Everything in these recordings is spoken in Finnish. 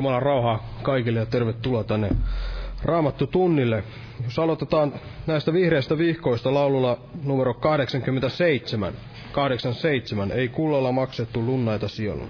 Jumalan rauhaa kaikille ja tervetuloa tänne Raamattu tunnille. Jos aloitetaan näistä vihreistä vihkoista laululla numero 87. 87. Ei kullalla maksettu lunnaita sielun.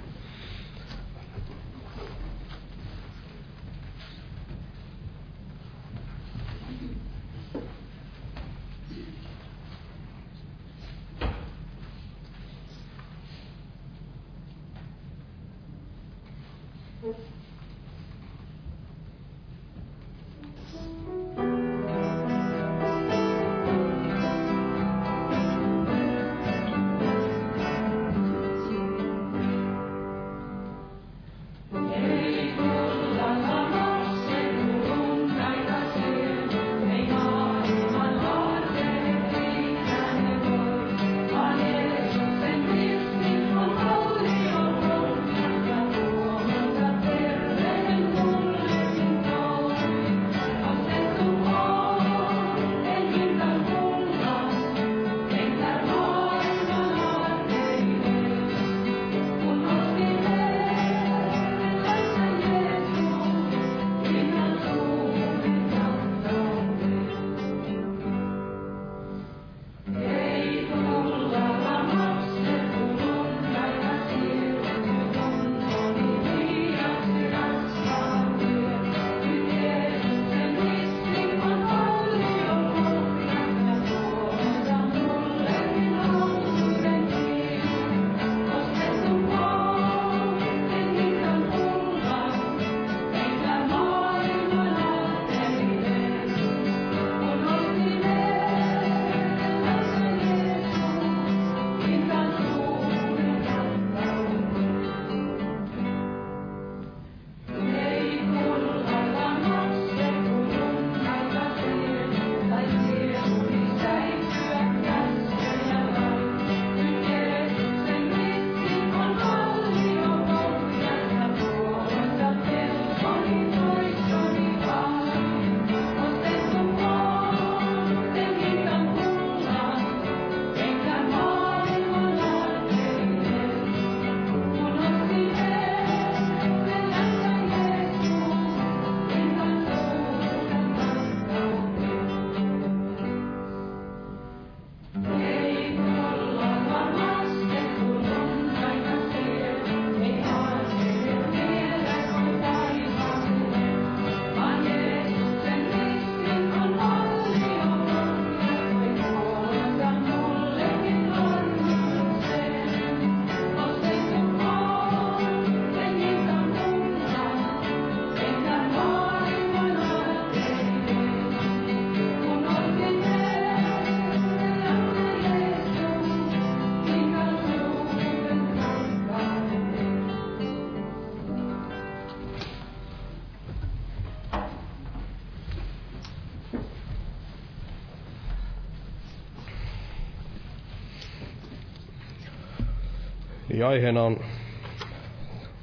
Eli aiheena on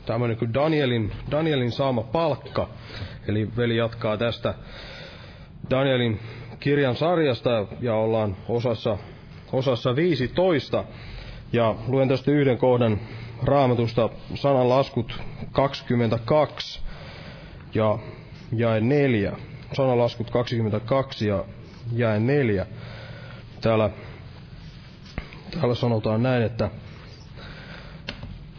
tämmöinen kuin Danielin, Danielin saama palkka. Eli veli jatkaa tästä Danielin kirjan sarjasta ja ollaan osassa, osassa 15. Ja luen tästä yhden kohdan raamatusta sananlaskut 22 ja jae 4. Sananlaskut 22 ja jae 4. Täällä, täällä sanotaan näin, että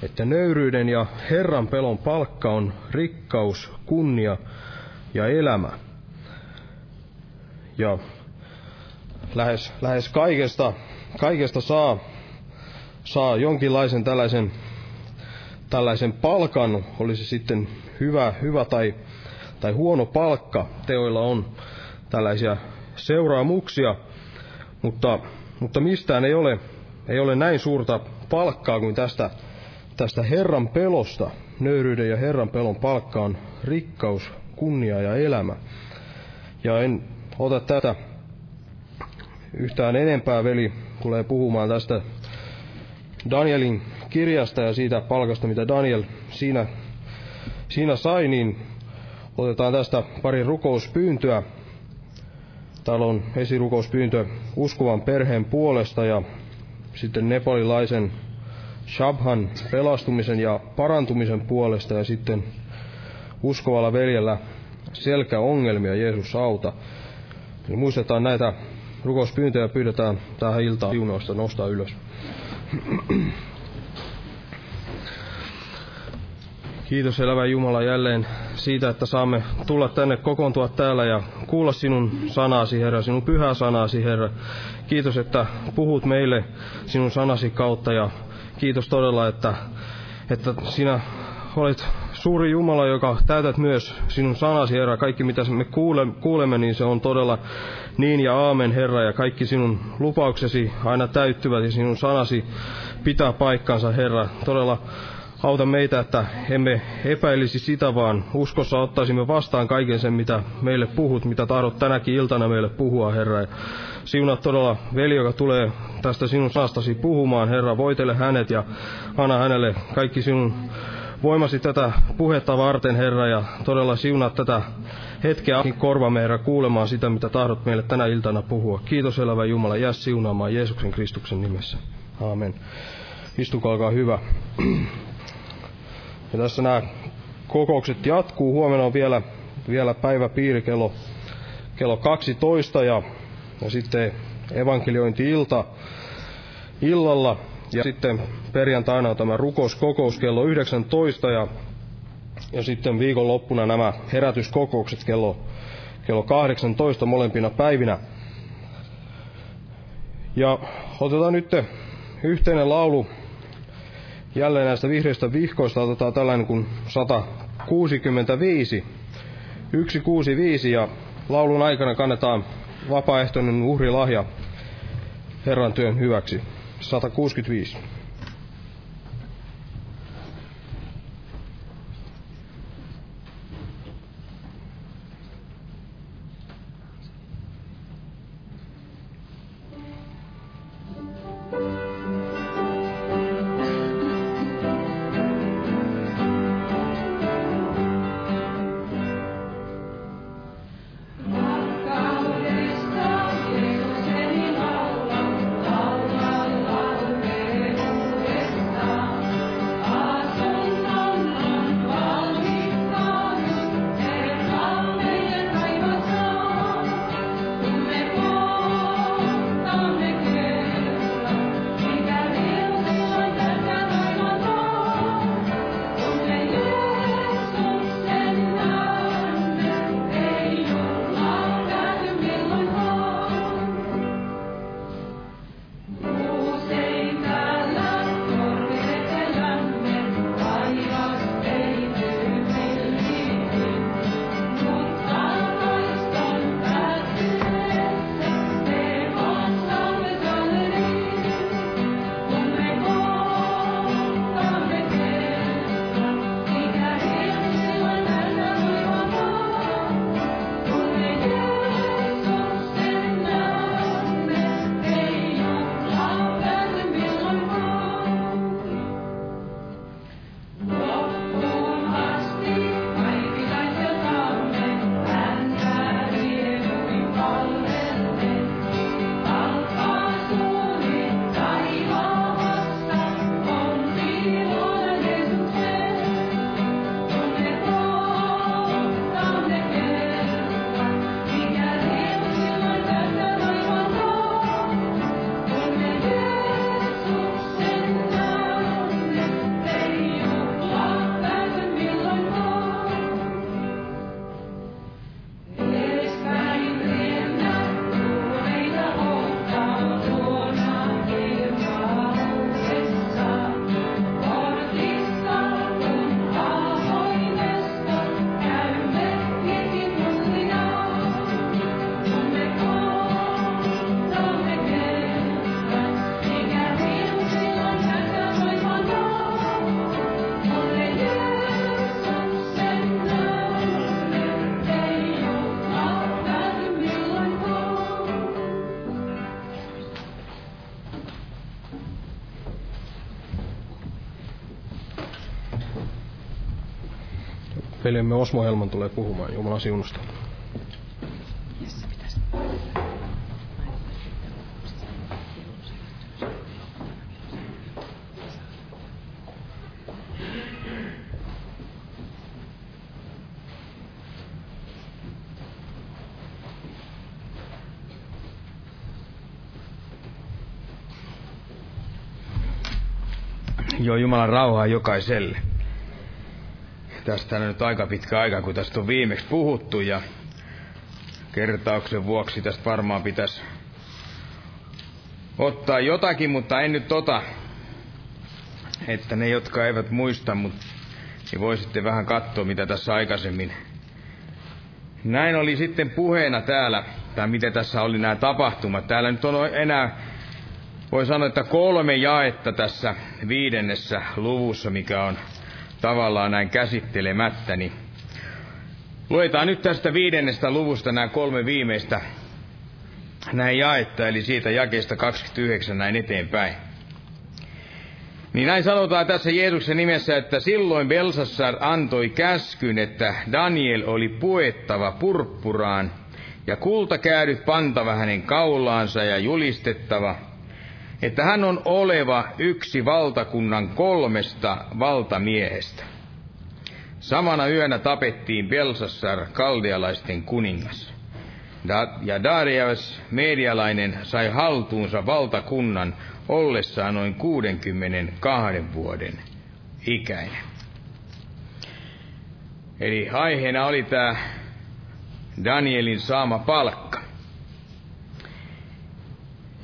että nöyryyden ja Herran pelon palkka on rikkaus, kunnia ja elämä. Ja lähes, lähes kaikesta, kaikesta saa, saa jonkinlaisen tällaisen, tällaisen palkan, olisi sitten hyvä, hyvä tai, tai huono palkka. Teoilla on tällaisia seuraamuksia, mutta, mutta mistään ei ole, ei ole näin suurta palkkaa kuin tästä tästä Herran pelosta, nöyryyden ja Herran pelon palkka on rikkaus, kunnia ja elämä. Ja en ota tätä yhtään enempää, veli tulee puhumaan tästä Danielin kirjasta ja siitä palkasta, mitä Daniel siinä, siinä sai, niin otetaan tästä pari rukouspyyntöä. Täällä on esirukouspyyntö uskovan perheen puolesta ja sitten nepalilaisen Shabhan pelastumisen ja parantumisen puolesta ja sitten uskovalla veljellä selkäongelmia, Jeesus auta. Eli muistetaan näitä rukouspyyntöjä pyydetään tähän iltaan siunausta nostaa ylös. Kiitos elävä Jumala jälleen siitä, että saamme tulla tänne kokoontua täällä ja kuulla sinun sanasi, Herra, sinun pyhää sanasi, Herra. Kiitos, että puhut meille sinun sanasi kautta ja kiitos todella, että, että sinä olet suuri Jumala, joka täytät myös sinun sanasi, Herra. Kaikki, mitä me kuulemme, niin se on todella niin ja aamen, Herra, ja kaikki sinun lupauksesi aina täyttyvät ja sinun sanasi pitää paikkansa, Herra. Todella Auta meitä, että emme epäilisi sitä, vaan uskossa ottaisimme vastaan kaiken sen, mitä meille puhut, mitä tahdot tänäkin iltana meille puhua, Herra. Siunaa todella veli, joka tulee tästä sinun sanastasi puhumaan, Herra. Voitele hänet ja anna hänelle kaikki sinun voimasi tätä puhetta varten, Herra, ja todella siunaa tätä hetkeä korvamme, Herra, kuulemaan sitä, mitä tahdot meille tänä iltana puhua. Kiitos, elävä Jumala, jää siunaamaan Jeesuksen Kristuksen nimessä. Aamen. Istukaa, olkaa hyvä. Ja tässä nämä kokoukset jatkuu. Huomenna on vielä, vielä päiväpiiri kello, kello 12 ja, ja sitten evankeliointi-ilta illalla. Ja sitten perjantaina on tämä rukouskokous kello 19 ja, ja sitten viikonloppuna nämä herätyskokoukset kello, kello 18 molempina päivinä. Ja otetaan nyt yhteinen laulu jälleen näistä vihreistä vihkoista otetaan tällainen kuin 165. 165 ja laulun aikana kannetaan vapaaehtoinen uhrilahja Herran työn hyväksi. 165. veljemme Osmo Helman tulee puhumaan. Jumalan siunusta. Joo, Jumalan rauhaa jokaiselle. Tästä on nyt aika pitkä aika, kun tästä on viimeksi puhuttu ja kertauksen vuoksi tästä varmaan pitäisi ottaa jotakin, mutta en nyt tota, että ne, jotka eivät muista, mutta niin voisitte vähän katsoa, mitä tässä aikaisemmin. Näin oli sitten puheena täällä, tai miten tässä oli nämä tapahtumat. Täällä nyt on enää voi sanoa, että kolme jaetta tässä viidennessä luvussa, mikä on tavallaan näin käsittelemättä, niin luetaan nyt tästä viidennestä luvusta nämä kolme viimeistä näin jaetta, eli siitä jakeesta 29 näin eteenpäin. Niin näin sanotaan tässä Jeesuksen nimessä, että silloin Belsassar antoi käskyn, että Daniel oli puettava purppuraan ja kultakäädyt pantava hänen kaulaansa ja julistettava – että hän on oleva yksi valtakunnan kolmesta valtamiehestä. Samana yönä tapettiin Belsassar kaldealaisten kuningas. Ja Darius medialainen sai haltuunsa valtakunnan ollessaan noin 62 vuoden ikäinen. Eli aiheena oli tämä Danielin saama palkka.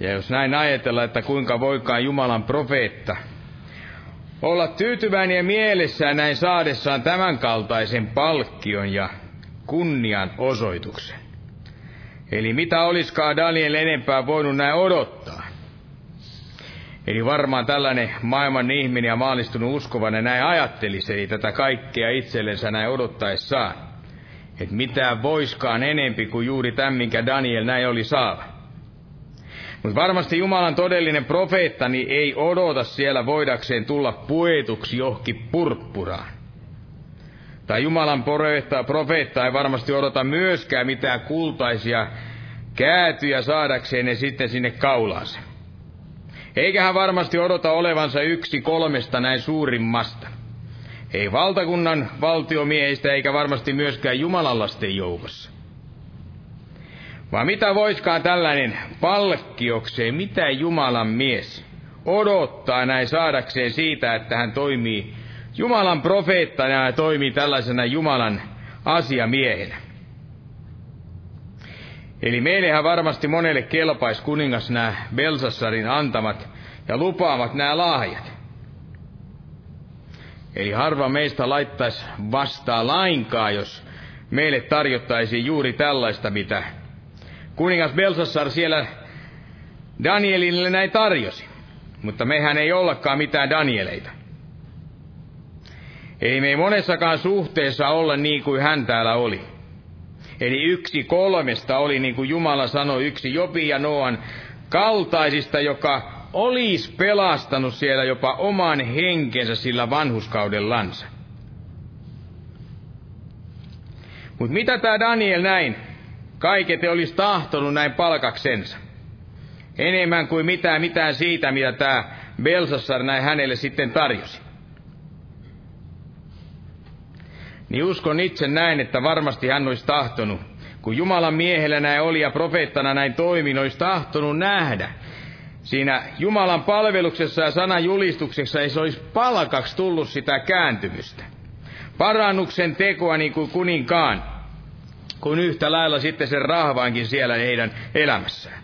Ja jos näin ajatellaan, että kuinka voikaan Jumalan profeetta olla tyytyväinen ja mielessään näin saadessaan tämänkaltaisen palkkion ja kunnian osoituksen. Eli mitä olisikaan Daniel enempää voinut näin odottaa? Eli varmaan tällainen maailman ihminen ja maalistunut uskovainen näin ajattelisi, eli tätä kaikkea itsellensä näin odottaessaan. Että mitään voiskaan enempi kuin juuri tämän, minkä Daniel näin oli saava. Mutta varmasti Jumalan todellinen profeetta niin ei odota siellä voidakseen tulla puetuksi johonkin purppuraan. Tai Jumalan profeetta, profeetta ei varmasti odota myöskään mitään kultaisia käätyjä saadakseen ne sitten sinne kaulaansa. Eikä hän varmasti odota olevansa yksi kolmesta näin suurimmasta. Ei valtakunnan valtiomiehistä eikä varmasti myöskään Jumalan lasten joukossa. Vaan mitä voiskaan tällainen palkkiokseen, mitä Jumalan mies odottaa näin saadakseen siitä, että hän toimii Jumalan profeettana ja toimii tällaisena Jumalan asiamiehenä. Eli meillehän varmasti monelle kelpais kuningas nämä Belsassarin antamat ja lupaamat nämä lahjat. Eli harva meistä laittaisi vastaa lainkaan, jos meille tarjottaisiin juuri tällaista, mitä kuningas Belsassar siellä Danielille näin tarjosi. Mutta mehän ei ollakaan mitään Danieleita. Ei me ei monessakaan suhteessa olla niin kuin hän täällä oli. Eli yksi kolmesta oli, niin kuin Jumala sanoi, yksi Jopi ja Noan kaltaisista, joka olisi pelastanut siellä jopa oman henkensä sillä vanhuskaudellansa. Mutta mitä tämä Daniel näin kaiket olisi tahtonut näin palkaksensa. Enemmän kuin mitään, mitään siitä, mitä tämä Belsassar näin hänelle sitten tarjosi. Niin uskon itse näin, että varmasti hän olisi tahtonut, kun Jumalan miehellä näin oli ja profeettana näin toimi, olisi tahtonut nähdä. Siinä Jumalan palveluksessa ja sanan julistuksessa ei se olisi palkaksi tullut sitä kääntymystä. Parannuksen tekoa niin kuin kuninkaan kuin yhtä lailla sitten sen rahvaankin siellä heidän elämässään.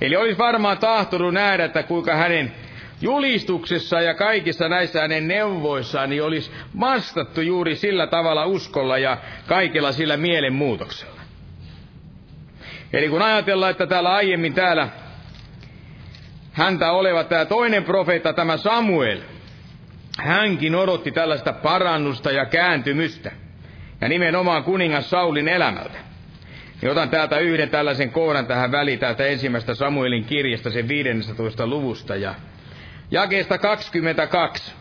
Eli olisi varmaan tahtonut nähdä, että kuinka hänen julistuksessa ja kaikissa näissä hänen neuvoissaan niin olisi vastattu juuri sillä tavalla uskolla ja kaikella sillä mielenmuutoksella. Eli kun ajatellaan, että täällä aiemmin täällä häntä oleva tämä toinen profeetta, tämä Samuel, hänkin odotti tällaista parannusta ja kääntymystä – ja nimenomaan kuningas Saulin elämältä. Ja otan täältä yhden tällaisen kohdan tähän väliin täältä ensimmäistä Samuelin kirjasta, sen 15. luvusta ja jakeesta 22.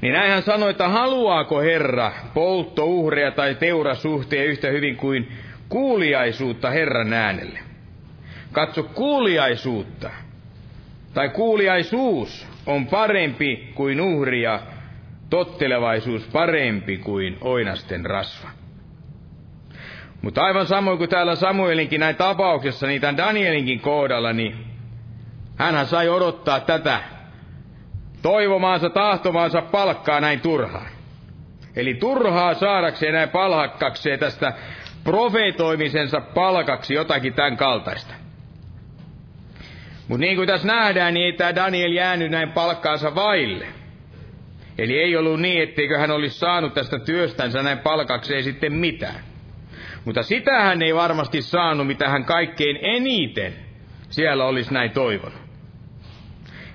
Niin näin hän sanoi, että haluaako Herra polttouhreja tai teurasuhteen yhtä hyvin kuin kuuliaisuutta Herran äänelle. Katso kuuliaisuutta tai kuuliaisuus on parempi kuin uhria tottelevaisuus parempi kuin oinasten rasva. Mutta aivan samoin kuin täällä Samuelinkin näin tapauksessa, niin tämän Danielinkin kohdalla, niin hänhän sai odottaa tätä toivomaansa tahtomaansa palkkaa näin turhaan. Eli turhaa saadakseen näin palhakkakseen tästä profeetoimisensa palkaksi jotakin tämän kaltaista. Mutta niin kuin tässä nähdään, niin ei tämä Daniel jäänyt näin palkkaansa vaille. Eli ei ollut niin, etteikö hän olisi saanut tästä työstänsä näin palkakseen sitten mitään. Mutta sitä hän ei varmasti saanut, mitä hän kaikkein eniten siellä olisi näin toivonut.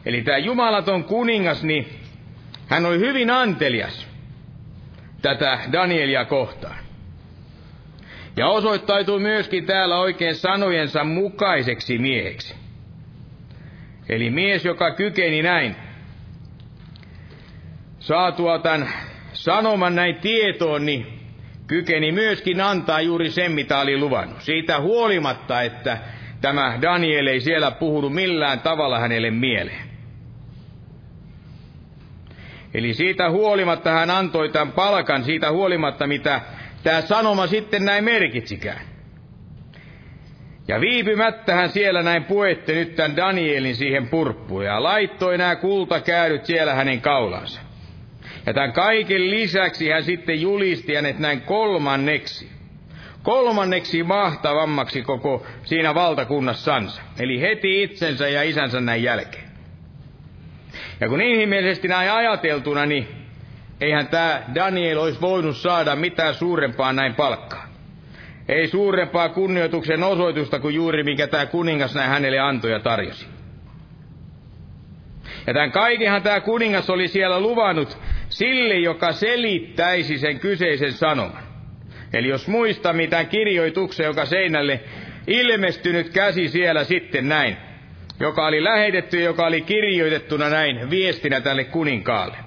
Eli tämä jumalaton kuningas, niin hän oli hyvin antelias tätä Danielia kohtaan. Ja osoittautui myöskin täällä oikein sanojensa mukaiseksi mieheksi. Eli mies, joka kykeni näin saatua tämän sanoman näin tietoon, niin kykeni myöskin antaa juuri sen, mitä oli luvannut. Siitä huolimatta, että tämä Daniel ei siellä puhunut millään tavalla hänelle mieleen. Eli siitä huolimatta hän antoi tämän palkan, siitä huolimatta mitä tämä sanoma sitten näin merkitsikään. Ja viipymättä hän siellä näin puette nyt tämän Danielin siihen purppuun ja laittoi nämä kultakäydyt siellä hänen kaulansa. Ja tämän kaiken lisäksi hän sitten julisti hänet näin kolmanneksi. Kolmanneksi mahtavammaksi koko siinä valtakunnassansa. Eli heti itsensä ja isänsä näin jälkeen. Ja kun inhimillisesti näin ajateltuna, niin eihän tämä Daniel olisi voinut saada mitään suurempaa näin palkkaa. Ei suurempaa kunnioituksen osoitusta kuin juuri mikä tämä kuningas näin hänelle antoi ja tarjosi. Ja tämän kaikenhan tämä kuningas oli siellä luvannut sille, joka selittäisi sen kyseisen sanoman. Eli jos muistamme tämän kirjoituksen, joka seinälle ilmestynyt käsi siellä sitten näin, joka oli lähetetty ja joka oli kirjoitettuna näin viestinä tälle kuninkaalle.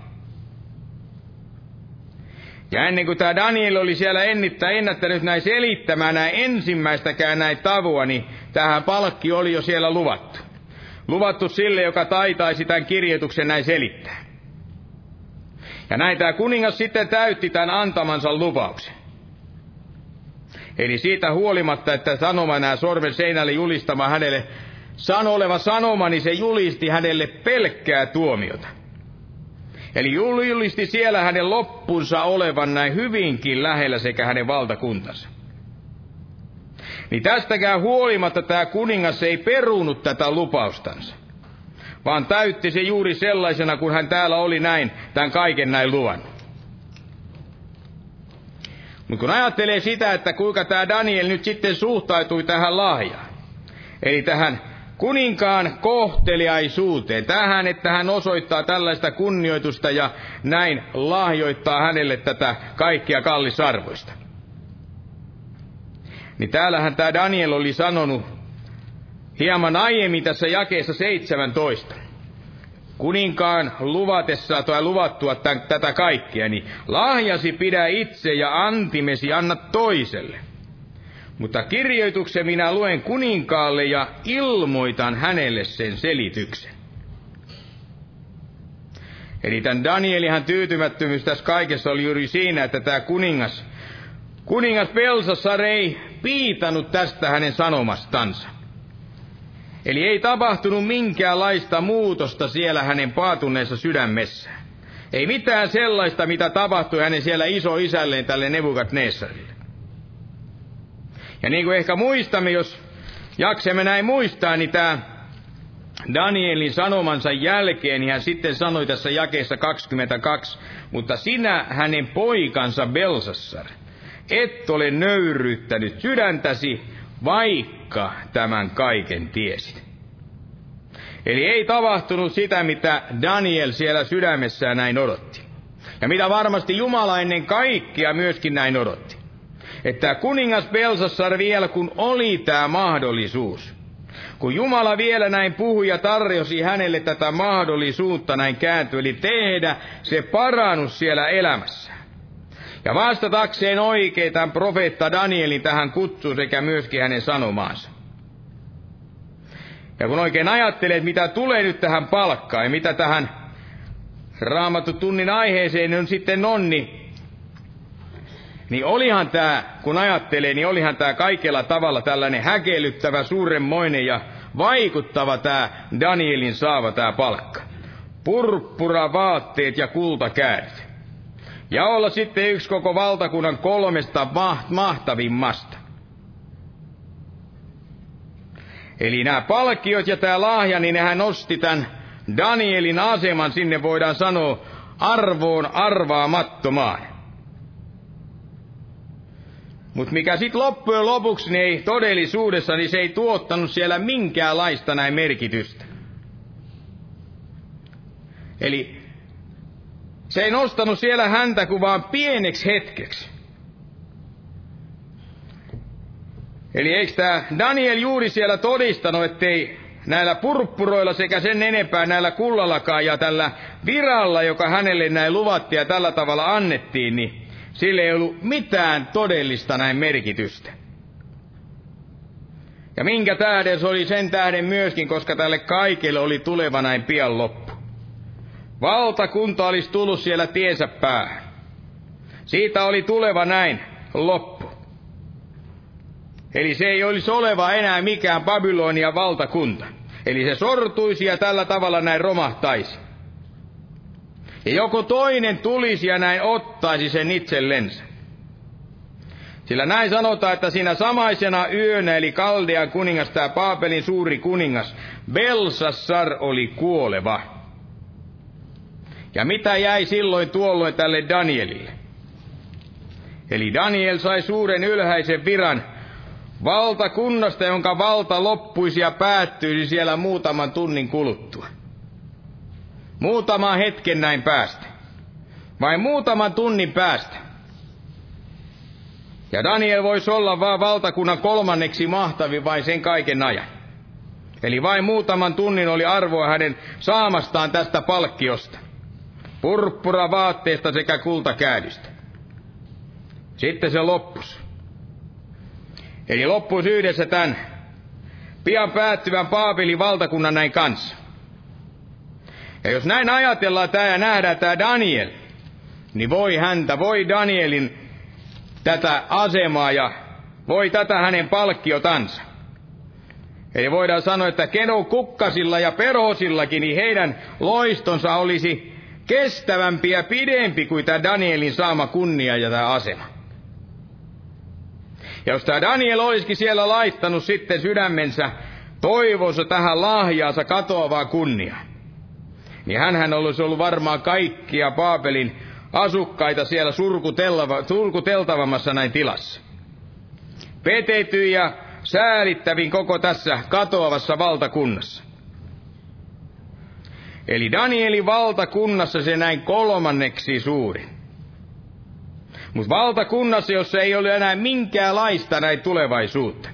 Ja ennen kuin tämä Daniel oli siellä ennittä, ennättänyt näin selittämään näin ensimmäistäkään näin tavua, niin tähän palkki oli jo siellä luvattu. Luvattu sille, joka taitaisi tämän kirjoituksen näin selittää. Ja näin tämä kuningas sitten täytti tämän antamansa lupauksen. Eli siitä huolimatta, että sanoma nämä sormen seinälle julistamaan hänelle sano oleva sanoma, niin se julisti hänelle pelkkää tuomiota. Eli julisti siellä hänen loppunsa olevan näin hyvinkin lähellä sekä hänen valtakuntansa. Niin tästäkään huolimatta tämä kuningas ei perunut tätä lupaustansa, vaan täytti se juuri sellaisena, kun hän täällä oli näin, tämän kaiken näin luvannut. Mutta kun ajattelee sitä, että kuinka tämä Daniel nyt sitten suhtautui tähän lahjaan, eli tähän kuninkaan kohteliaisuuteen, tähän, että hän osoittaa tällaista kunnioitusta ja näin lahjoittaa hänelle tätä kaikkia kallisarvoista. Niin täällähän tämä Daniel oli sanonut hieman aiemmin tässä jakeessa 17. Kuninkaan luvatessa tai luvattua tämän, tätä kaikkea, niin lahjasi pidä itse ja antimesi anna toiselle – mutta kirjoituksen minä luen kuninkaalle ja ilmoitan hänelle sen selityksen. Eli tämän Danielihan tyytymättömyys tässä kaikessa oli juuri siinä, että tämä kuningas, kuningas Pelsassar ei piitanut tästä hänen sanomastansa. Eli ei tapahtunut minkäänlaista muutosta siellä hänen paatuneessa sydämessään. Ei mitään sellaista, mitä tapahtui hänen siellä iso isälleen tälle Nebukadnessarille. Ja niin kuin ehkä muistamme, jos jaksemme näin muistaa, niin tämä Danielin sanomansa jälkeen, niin hän sitten sanoi tässä jakeessa 22, mutta sinä hänen poikansa Belsassar, et ole nöyryttänyt sydäntäsi, vaikka tämän kaiken tiesit. Eli ei tapahtunut sitä, mitä Daniel siellä sydämessään näin odotti. Ja mitä varmasti Jumala ennen kaikkea myöskin näin odotti että kuningas Belsassar vielä kun oli tämä mahdollisuus, kun Jumala vielä näin puhui ja tarjosi hänelle tätä mahdollisuutta näin kääntyi, eli tehdä se parannus siellä elämässä. Ja vastatakseen oikein tämän profeetta Danielin tähän kutsuun sekä myöskin hänen sanomaansa. Ja kun oikein ajattelee, että mitä tulee nyt tähän palkkaan ja mitä tähän raamattu tunnin aiheeseen on sitten on, niin niin olihan tämä, kun ajattelee, niin olihan tämä kaikella tavalla tällainen häkellyttävä, suuremmoinen ja vaikuttava tämä Danielin saava tämä palkka. purppura vaatteet ja kultakäärit. Ja olla sitten yksi koko valtakunnan kolmesta mahtavimmasta. Eli nämä palkkiot ja tämä lahja, niin nehän nosti tämän Danielin aseman sinne voidaan sanoa arvoon arvaamattomaan. Mutta mikä sitten loppujen lopuksi niin ei todellisuudessa, niin se ei tuottanut siellä minkäänlaista näin merkitystä. Eli se ei nostanut siellä häntä kuin vaan pieneksi hetkeksi. Eli eikö tämä Daniel juuri siellä todistanut, ettei näillä purppuroilla sekä sen enempää näillä kullallakaan ja tällä viralla, joka hänelle näin luvattiin ja tällä tavalla annettiin, niin sillä ei ollut mitään todellista näin merkitystä. Ja minkä tähden se oli sen tähden myöskin, koska tälle kaikille oli tuleva näin pian loppu. Valtakunta olisi tullut siellä tiensä päähän. Siitä oli tuleva näin loppu. Eli se ei olisi oleva enää mikään Babylonia valtakunta. Eli se sortuisi ja tällä tavalla näin romahtaisi. Ja joku toinen tulisi ja näin ottaisi sen itsellensä. Sillä näin sanotaan, että siinä samaisena yönä, eli Kaldean kuningas, tämä Paapelin suuri kuningas, Belsassar oli kuoleva. Ja mitä jäi silloin tuolloin tälle Danielille? Eli Daniel sai suuren ylhäisen viran valtakunnasta, jonka valta loppuisi ja päättyisi siellä muutaman tunnin kuluttua. Muutaman hetken näin päästä. Vain muutaman tunnin päästä. Ja Daniel voisi olla vaan valtakunnan kolmanneksi mahtavi vain sen kaiken ajan. Eli vain muutaman tunnin oli arvoa hänen saamastaan tästä palkkiosta. Purppura vaatteesta sekä kultakäädystä. Sitten se loppus. Eli loppuisi yhdessä tämän pian päättyvän Paapelin valtakunnan näin kanssa. Ja jos näin ajatellaan tämä ja nähdään tämä Daniel, niin voi häntä, voi Danielin tätä asemaa ja voi tätä hänen palkkiotansa. Eli voidaan sanoa, että Keno kukkasilla ja perhosillakin, niin heidän loistonsa olisi kestävämpi ja pidempi kuin tämä Danielin saama kunnia ja tämä asema. Ja jos tämä Daniel olisikin siellä laittanut sitten sydämensä toivonsa tähän lahjaansa katoavaa kunniaa, niin hän olisi ollut varmaan kaikkia Paapelin asukkaita siellä surkuteltavammassa näin tilassa. Petetyin ja säälittävin koko tässä katoavassa valtakunnassa. Eli Danielin valtakunnassa se näin kolmanneksi suurin. Mutta valtakunnassa, jossa ei ole enää minkäänlaista näin tulevaisuutta.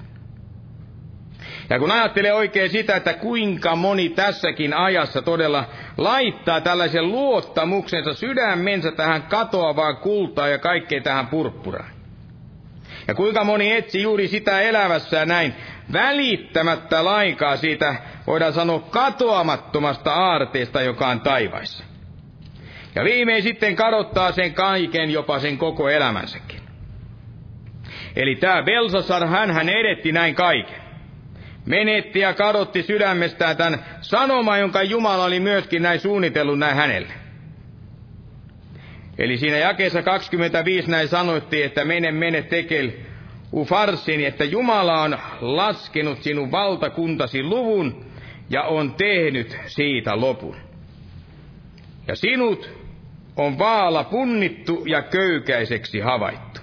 Ja kun ajattelee oikein sitä, että kuinka moni tässäkin ajassa todella laittaa tällaisen luottamuksensa sydämensä tähän katoavaan kultaan ja kaikkeen tähän purppuraan. Ja kuinka moni etsi juuri sitä elävässä näin välittämättä laikaa siitä, voidaan sanoa, katoamattomasta aarteesta, joka on taivaissa. Ja viimein sitten kadottaa sen kaiken, jopa sen koko elämänsäkin. Eli tämä Belsasar, hän, edetti näin kaiken. Menetti ja kadotti sydämestään tämän sanoma, jonka Jumala oli myöskin näin suunnitellut näin hänelle. Eli siinä jakeessa 25 näin sanoitti, että mene, mene tekel ufarsin, että Jumala on laskenut sinun valtakuntasi luvun ja on tehnyt siitä lopun. Ja sinut on vaala punnittu ja köykäiseksi havaittu.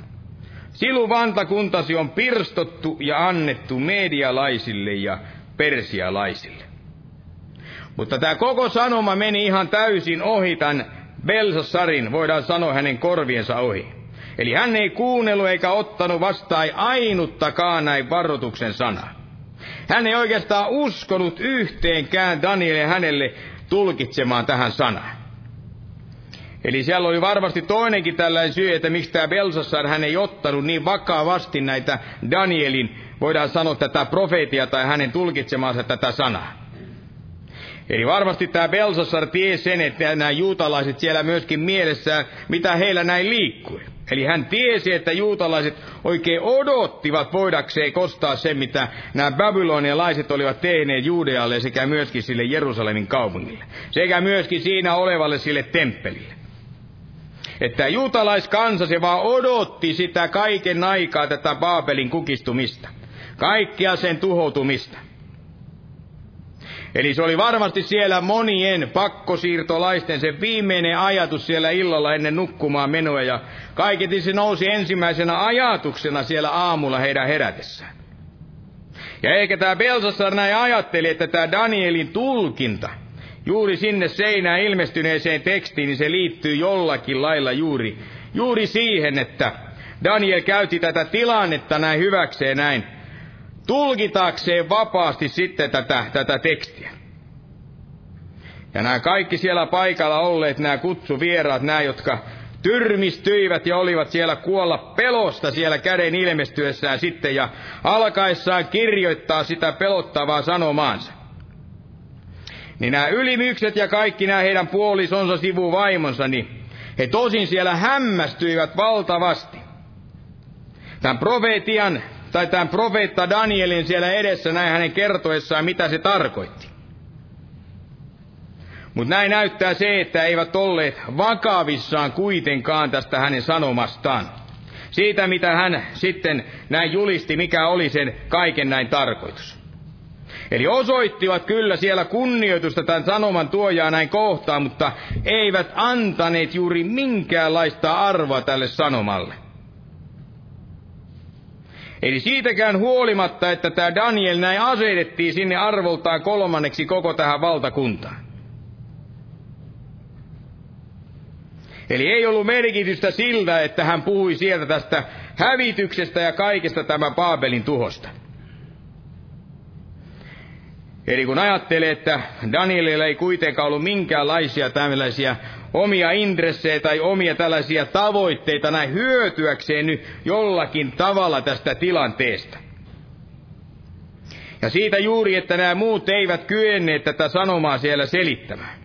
Silu vantakuntasi on pirstottu ja annettu medialaisille ja persialaisille. Mutta tämä koko sanoma meni ihan täysin ohi tämän Belsassarin, voidaan sanoa hänen korviensa ohi. Eli hän ei kuunnellut eikä ottanut vastaan ainuttakaan näin varoituksen sanaa. Hän ei oikeastaan uskonut yhteenkään Danielin hänelle tulkitsemaan tähän sanaan. Eli siellä oli varmasti toinenkin tällainen syy, että miksi tämä Belsassar hän ei ottanut niin vakavasti näitä Danielin, voidaan sanoa tätä profeetia tai hänen tulkitsemaansa tätä sanaa. Eli varmasti tämä Belsassar tiesi sen, että nämä juutalaiset siellä myöskin mielessään, mitä heillä näin liikkui. Eli hän tiesi, että juutalaiset oikein odottivat voidakseen kostaa sen, mitä nämä babylonialaiset olivat tehneet Juudealle sekä myöskin sille Jerusalemin kaupungille. Sekä myöskin siinä olevalle sille temppelille. Että juutalaiskansa se vaan odotti sitä kaiken aikaa tätä Baabelin kukistumista. Kaikkia sen tuhoutumista. Eli se oli varmasti siellä monien pakkosiirtolaisten se viimeinen ajatus siellä illalla ennen nukkumaan menoa. Ja kaiketi se nousi ensimmäisenä ajatuksena siellä aamulla heidän herätessään. Ja eikä tämä Belsassar näin ajatteli, että tämä Danielin tulkinta juuri sinne seinään ilmestyneeseen tekstiin, niin se liittyy jollakin lailla juuri, juuri siihen, että Daniel käytti tätä tilannetta näin hyväkseen näin tulkitakseen vapaasti sitten tätä, tätä tekstiä. Ja nämä kaikki siellä paikalla olleet, nämä kutsuvieraat, nämä, jotka tyrmistyivät ja olivat siellä kuolla pelosta siellä käden ilmestyessään sitten ja alkaessaan kirjoittaa sitä pelottavaa sanomaansa. Niin nämä ylimykset ja kaikki nämä heidän puolisonsa sivuvaimonsa, niin he tosin siellä hämmästyivät valtavasti. Tämän profeetian tai tämän profeetta Danielin siellä edessä näin hänen kertoessaan, mitä se tarkoitti. Mutta näin näyttää se, että eivät olleet vakavissaan kuitenkaan tästä hänen sanomastaan. Siitä, mitä hän sitten näin julisti, mikä oli sen kaiken näin tarkoitus. Eli osoittivat kyllä siellä kunnioitusta tämän sanoman tuojaa näin kohtaan, mutta eivät antaneet juuri minkäänlaista arvoa tälle sanomalle. Eli siitäkään huolimatta, että tämä Daniel näin asetettiin sinne arvoltaan kolmanneksi koko tähän valtakuntaan. Eli ei ollut merkitystä siltä, että hän puhui sieltä tästä hävityksestä ja kaikesta tämän Baabelin tuhosta. Eli kun ajattelee, että Danielilla ei kuitenkaan ollut minkäänlaisia tällaisia omia intressejä tai omia tällaisia tavoitteita näin hyötyäkseen nyt jollakin tavalla tästä tilanteesta. Ja siitä juuri, että nämä muut eivät kyenneet tätä sanomaa siellä selittämään.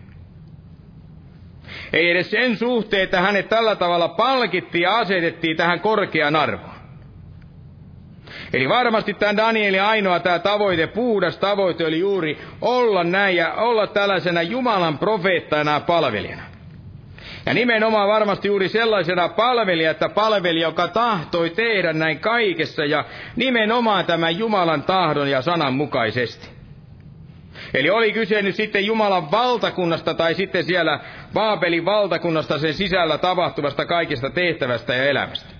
Ei edes sen suhteen, että hänet tällä tavalla palkittiin ja asetettiin tähän korkean arvoon. Eli varmasti tämä Danielin ainoa tämä tavoite, puhdas tavoite oli juuri olla näin ja olla tällaisena Jumalan profeettana ja palvelijana. Ja nimenomaan varmasti juuri sellaisena palvelija, että palvelija, joka tahtoi tehdä näin kaikessa ja nimenomaan tämän Jumalan tahdon ja sanan mukaisesti. Eli oli kyse nyt sitten Jumalan valtakunnasta tai sitten siellä Baabelin valtakunnasta sen sisällä tapahtuvasta kaikesta tehtävästä ja elämästä.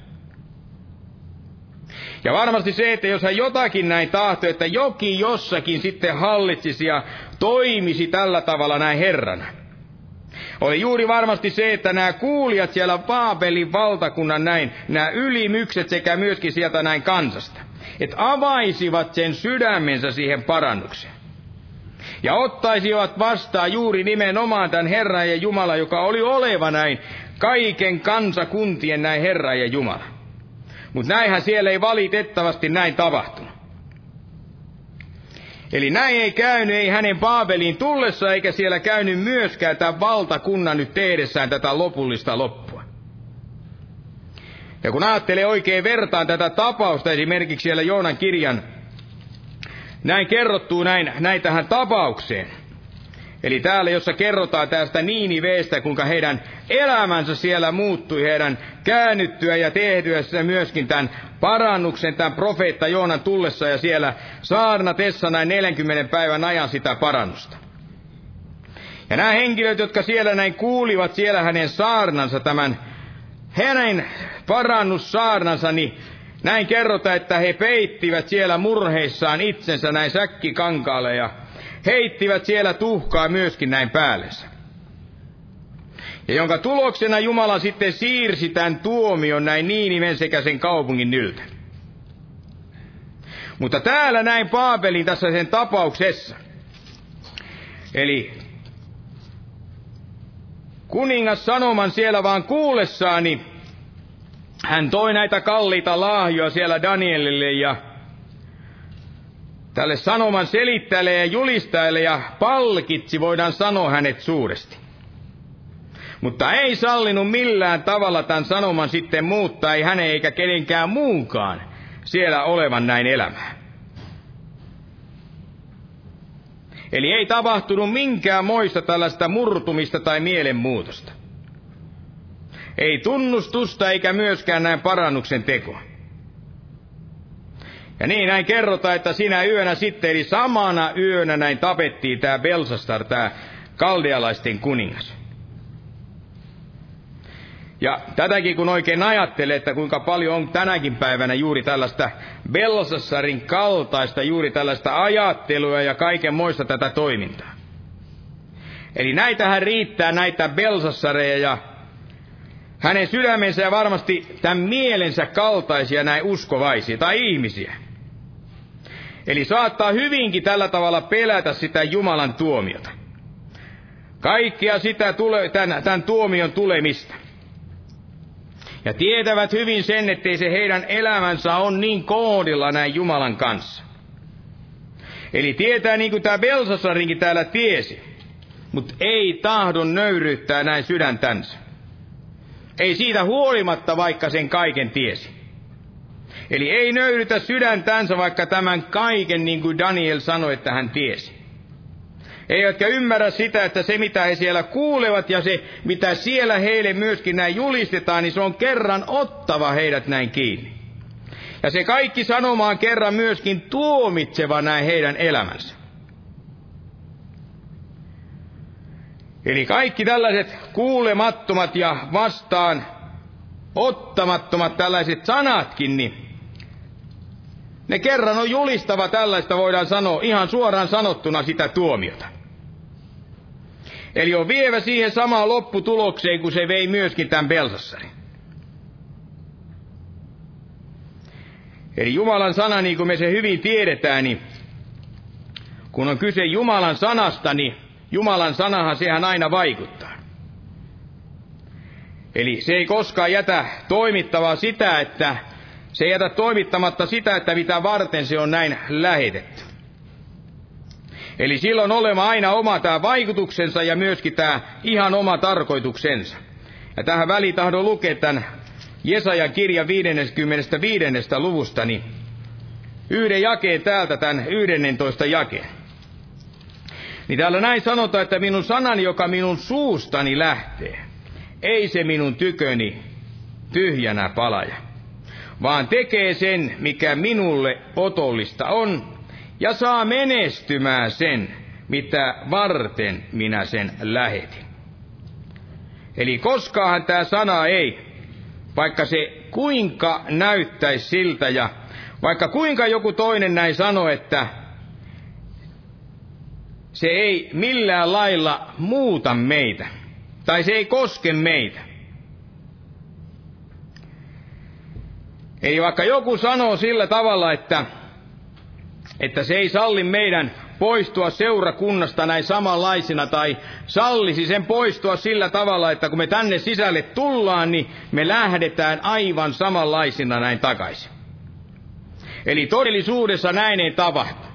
Ja varmasti se, että jos hän jotakin näin tahtoi, että jokin jossakin sitten hallitsisi ja toimisi tällä tavalla näin Herrana. Oli juuri varmasti se, että nämä kuulijat siellä Baabelin valtakunnan näin, nämä ylimykset sekä myöskin sieltä näin kansasta, että avaisivat sen sydämensä siihen parannukseen ja ottaisivat vastaan juuri nimenomaan tämän Herran ja Jumala, joka oli oleva näin kaiken kansakuntien näin Herra ja Jumala. Mutta näinhän siellä ei valitettavasti näin tapahtunut. Eli näin ei käynyt, ei hänen Baabeliin tullessa, eikä siellä käynyt myöskään tämän valtakunnan nyt tehdessään tätä lopullista loppua. Ja kun ajattelee oikein vertaan tätä tapausta, esimerkiksi siellä Joonan kirjan näin kerrottuu näin, näin tähän tapaukseen. Eli täällä, jossa kerrotaan tästä Niiniveestä, kuinka heidän elämänsä siellä muuttui, heidän käännyttyä ja tehdyessä myöskin tämän parannuksen, tämän profeetta Joonan tullessa ja siellä saarnatessa näin 40 päivän ajan sitä parannusta. Ja nämä henkilöt, jotka siellä näin kuulivat siellä hänen saarnansa, tämän hänen parannussaarnansa, niin näin kerrotaan, että he peittivät siellä murheissaan itsensä näin säkkikankaalle ja heittivät siellä tuhkaa myöskin näin päällensä. Ja jonka tuloksena Jumala sitten siirsi tämän tuomion näin Niiniven sekä sen kaupungin yltä. Mutta täällä näin Paapelin tässä sen tapauksessa. Eli kuningas sanoman siellä vaan kuullessaani, hän toi näitä kalliita lahjoja siellä Danielille ja tälle sanoman selittäjälle ja julistajalle ja palkitsi, voidaan sanoa hänet suuresti. Mutta ei sallinut millään tavalla tämän sanoman sitten muuttaa, ei hänen eikä kenenkään muunkaan siellä olevan näin elämää. Eli ei tapahtunut minkään moista tällaista murtumista tai mielenmuutosta. Ei tunnustusta eikä myöskään näin parannuksen tekoa. Ja niin näin kerrotaan, että sinä yönä sitten, eli samana yönä näin tapettiin tämä Belsastar, tämä kaldealaisten kuningas. Ja tätäkin kun oikein ajattelee, että kuinka paljon on tänäkin päivänä juuri tällaista Belsassarin kaltaista, juuri tällaista ajattelua ja kaiken muista tätä toimintaa. Eli näitähän riittää näitä Belsassareja ja hänen sydämensä ja varmasti tämän mielensä kaltaisia näin uskovaisia tai ihmisiä. Eli saattaa hyvinkin tällä tavalla pelätä sitä Jumalan tuomiota. Kaikkia sitä tule, tämän, tämän tuomion tulemista. Ja tietävät hyvin sen, ettei se heidän elämänsä on niin koodilla näin Jumalan kanssa. Eli tietää niin kuin tämä Belsasarinkin täällä tiesi, mutta ei tahdon nöyryyttää näin sydäntänsä. Ei siitä huolimatta, vaikka sen kaiken tiesi. Eli ei nöyrytä sydäntänsä, vaikka tämän kaiken, niin kuin Daniel sanoi, että hän tiesi. Eivätkä ymmärrä sitä, että se mitä he siellä kuulevat ja se mitä siellä heille myöskin näin julistetaan, niin se on kerran ottava heidät näin kiinni. Ja se kaikki sanomaan kerran myöskin tuomitseva näin heidän elämänsä. Eli kaikki tällaiset kuulemattomat ja vastaan ottamattomat tällaiset sanatkin, niin ne kerran on julistava tällaista, voidaan sanoa, ihan suoraan sanottuna sitä tuomiota. Eli on vievä siihen samaan lopputulokseen, kuin se vei myöskin tämän Belsassarin. Eli Jumalan sana, niin kuin me se hyvin tiedetään, niin kun on kyse Jumalan sanasta, niin Jumalan sanahan sehän aina vaikuttaa. Eli se ei koskaan jätä toimittavaa sitä, että se ei jätä toimittamatta sitä, että mitä varten se on näin lähetetty. Eli silloin olema aina oma tämä vaikutuksensa ja myöskin tämä ihan oma tarkoituksensa. Ja tähän väliin tahdon lukea tämän Jesajan kirja 55. luvusta, niin yhden jakeen täältä, tämän 11 jakeen. Niin täällä näin sanotaan, että minun sanani, joka minun suustani lähtee, ei se minun tyköni tyhjänä palaja, vaan tekee sen, mikä minulle otollista on, ja saa menestymään sen, mitä varten minä sen lähetin. Eli koskaan tämä sana ei, vaikka se kuinka näyttäisi siltä ja vaikka kuinka joku toinen näin sanoo, että se ei millään lailla muuta meitä, tai se ei koske meitä. Eli vaikka joku sanoo sillä tavalla, että että se ei salli meidän poistua seurakunnasta näin samanlaisina tai sallisi sen poistua sillä tavalla, että kun me tänne sisälle tullaan, niin me lähdetään aivan samanlaisina näin takaisin. Eli todellisuudessa näin ei tapahtu.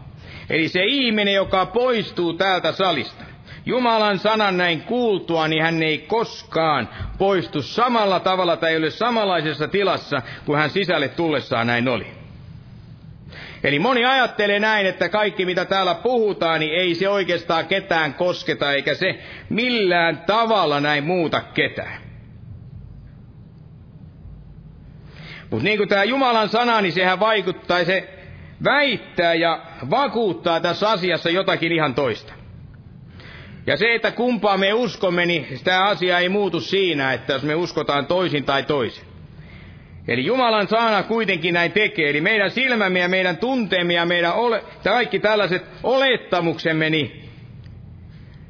Eli se ihminen, joka poistuu täältä salista, Jumalan sanan näin kuultua, niin hän ei koskaan poistu samalla tavalla tai ole samanlaisessa tilassa kuin hän sisälle tullessaan näin oli. Eli moni ajattelee näin, että kaikki mitä täällä puhutaan, niin ei se oikeastaan ketään kosketa, eikä se millään tavalla näin muuta ketään. Mutta niin kuin tämä Jumalan sana, niin sehän vaikuttaa, se väittää ja vakuuttaa tässä asiassa jotakin ihan toista. Ja se, että kumpaa me uskomme, niin tämä asia ei muutu siinä, että jos me uskotaan toisin tai toisin. Eli Jumalan sana kuitenkin näin tekee. Eli meidän silmämme ja meidän tunteemme ja meidän ole, kaikki tällaiset olettamuksemme, niin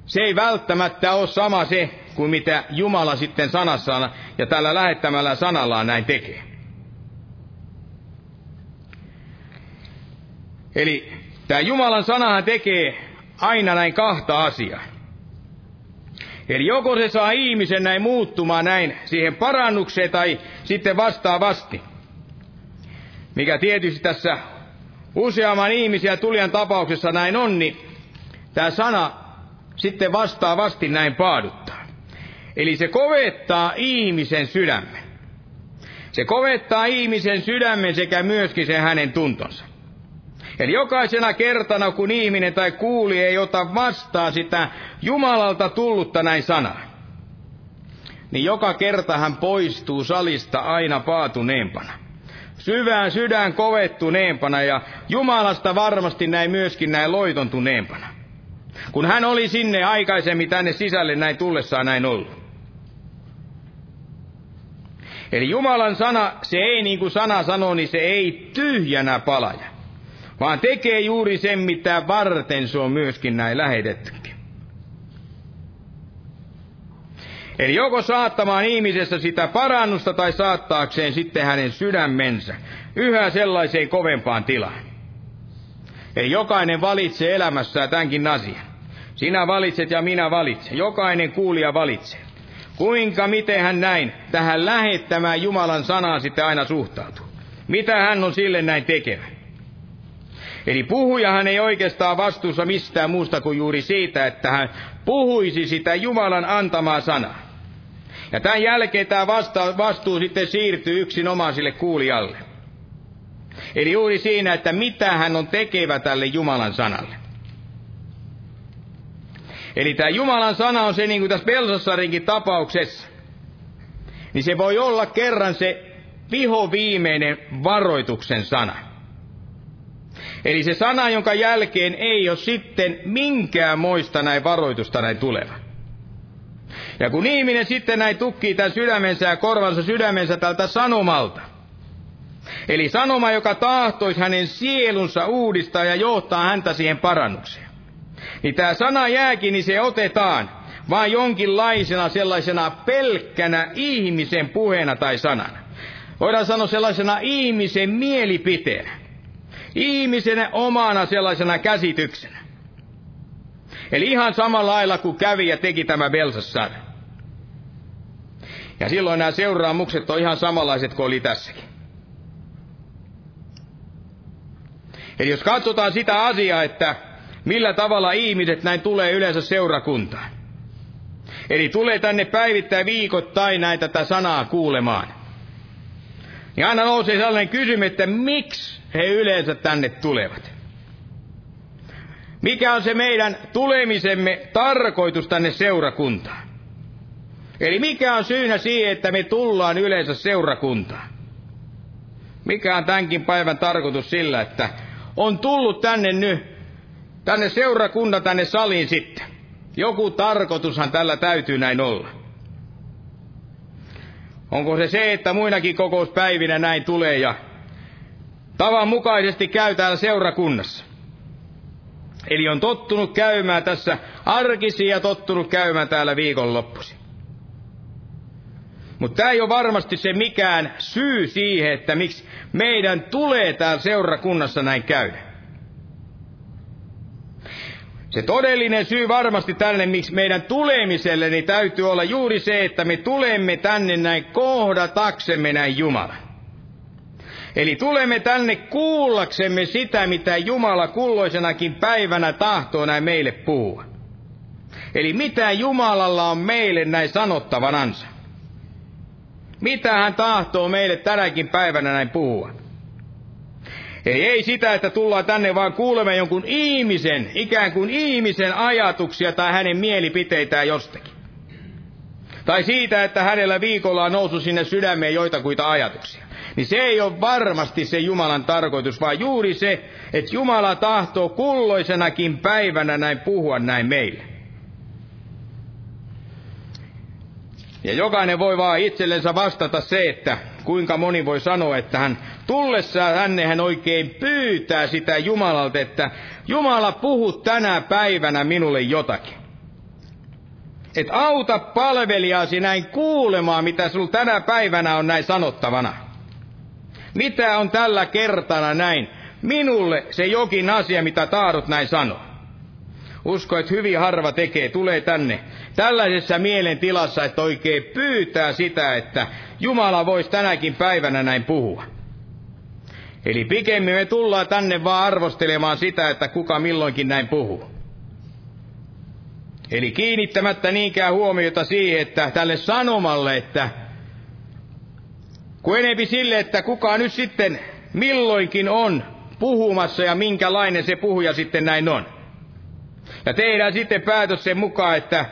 se ei välttämättä ole sama se, kuin mitä Jumala sitten sanassaan ja tällä lähettämällä sanallaan näin tekee. Eli tämä Jumalan sanahan tekee aina näin kahta asiaa. Eli joko se saa ihmisen näin muuttumaan näin siihen parannukseen tai sitten vastaavasti. Mikä tietysti tässä useamman ihmisiä tulijan tapauksessa näin on, niin tämä sana sitten vastaavasti näin paaduttaa. Eli se kovettaa ihmisen sydämen. Se kovettaa ihmisen sydämen sekä myöskin sen hänen tuntonsa. Eli jokaisena kertana, kun ihminen tai kuuli ei ota vastaan sitä Jumalalta tullutta näin sanaa, niin joka kerta hän poistuu salista aina paatuneempana. Syvään sydän kovettuneempana ja Jumalasta varmasti näin myöskin näin loitontuneempana. Kun hän oli sinne aikaisemmin tänne sisälle näin tullessaan näin ollut. Eli Jumalan sana, se ei niin kuin sana sanoo, niin se ei tyhjänä palaja, vaan tekee juuri sen, mitä varten se on myöskin näin lähetettykin. Eli joko saattamaan ihmisessä sitä parannusta tai saattaakseen sitten hänen sydämensä yhä sellaiseen kovempaan tilaan. Eli jokainen valitsee elämässään tämänkin asian. Sinä valitset ja minä valitsen. Jokainen kuulija valitsee. Kuinka, miten hän näin tähän lähettämään Jumalan sanaan sitten aina suhtautuu? Mitä hän on sille näin tekevä? Eli puhujahan ei oikeastaan vastuussa mistään muusta kuin juuri siitä, että hän puhuisi sitä Jumalan antamaa sanaa. Ja tämän jälkeen tämä vasta, vastuu sitten siirtyy yksin omaisille kuulijalle. Eli juuri siinä, että mitä hän on tekevä tälle Jumalan sanalle. Eli tämä Jumalan sana on se, niin kuin tässä Belsassarinkin tapauksessa, niin se voi olla kerran se viho viimeinen varoituksen sana. Eli se sana, jonka jälkeen ei ole sitten minkään moista näin varoitusta näin tuleva. Ja kun ihminen sitten näin tukkii tämän sydämensä ja korvansa sydämensä tältä sanomalta, eli sanoma, joka tahtoisi hänen sielunsa uudistaa ja johtaa häntä siihen parannukseen, niin tämä sana jääkin, niin se otetaan vain jonkinlaisena sellaisena pelkkänä ihmisen puheena tai sanana. Voidaan sanoa sellaisena ihmisen mielipiteenä. Ihmisen omana sellaisena käsityksenä. Eli ihan samalla lailla kuin kävi ja teki tämä Belsasar. Ja silloin nämä seuraamukset on ihan samanlaiset kuin oli tässäkin. Eli jos katsotaan sitä asiaa, että millä tavalla ihmiset näin tulee yleensä seurakuntaan. Eli tulee tänne päivittäin viikoittain näitä tätä sanaa kuulemaan. Niin aina nousee sellainen kysymys, että miksi he yleensä tänne tulevat. Mikä on se meidän tulemisemme tarkoitus tänne seurakuntaan? Eli mikä on syynä siihen, että me tullaan yleensä seurakuntaan? Mikä on tämänkin päivän tarkoitus sillä, että on tullut tänne nyt, tänne seurakunta tänne saliin sitten. Joku tarkoitushan tällä täytyy näin olla. Onko se se, että muinakin kokouspäivinä näin tulee ja tavan mukaisesti käy täällä seurakunnassa? Eli on tottunut käymään tässä arkisi ja tottunut käymään täällä viikonloppuisin. Mutta tämä ei ole varmasti se mikään syy siihen, että miksi meidän tulee täällä seurakunnassa näin käydä. Se todellinen syy varmasti tänne, miksi meidän tulemiselle, niin täytyy olla juuri se, että me tulemme tänne näin kohdataksemme näin Jumalan. Eli tulemme tänne kuullaksemme sitä, mitä Jumala kulloisenakin päivänä tahtoo näin meille puhua. Eli mitä Jumalalla on meille näin sanottavanansa. Mitä hän tahtoo meille tänäkin päivänä näin puhua. Ei, ei sitä, että tullaan tänne vaan kuulemme jonkun ihmisen, ikään kuin ihmisen ajatuksia tai hänen mielipiteitään jostakin. Tai siitä, että hänellä viikolla on noussut sinne sydämeen joitakuita ajatuksia. Niin se ei ole varmasti se Jumalan tarkoitus, vaan juuri se, että Jumala tahtoo kulloisenakin päivänä näin puhua näin meille. Ja jokainen voi vaan itsellensä vastata se, että kuinka moni voi sanoa, että hän tullessaan hänne hän oikein pyytää sitä Jumalalta, että Jumala puhu tänä päivänä minulle jotakin. Et auta palvelijasi näin kuulemaan, mitä sinulla tänä päivänä on näin sanottavana. Mitä on tällä kertana näin? Minulle se jokin asia, mitä tahdot näin sanoa. Usko, että hyvin harva tekee, tulee tänne tällaisessa mielentilassa, että oikein pyytää sitä, että Jumala voisi tänäkin päivänä näin puhua. Eli pikemmin me tullaan tänne vaan arvostelemaan sitä, että kuka milloinkin näin puhuu. Eli kiinnittämättä niinkään huomiota siihen, että tälle sanomalle, että kun enempi sille, että kuka nyt sitten milloinkin on puhumassa ja minkälainen se puhuja sitten näin on. Ja tehdään sitten päätös sen mukaan, että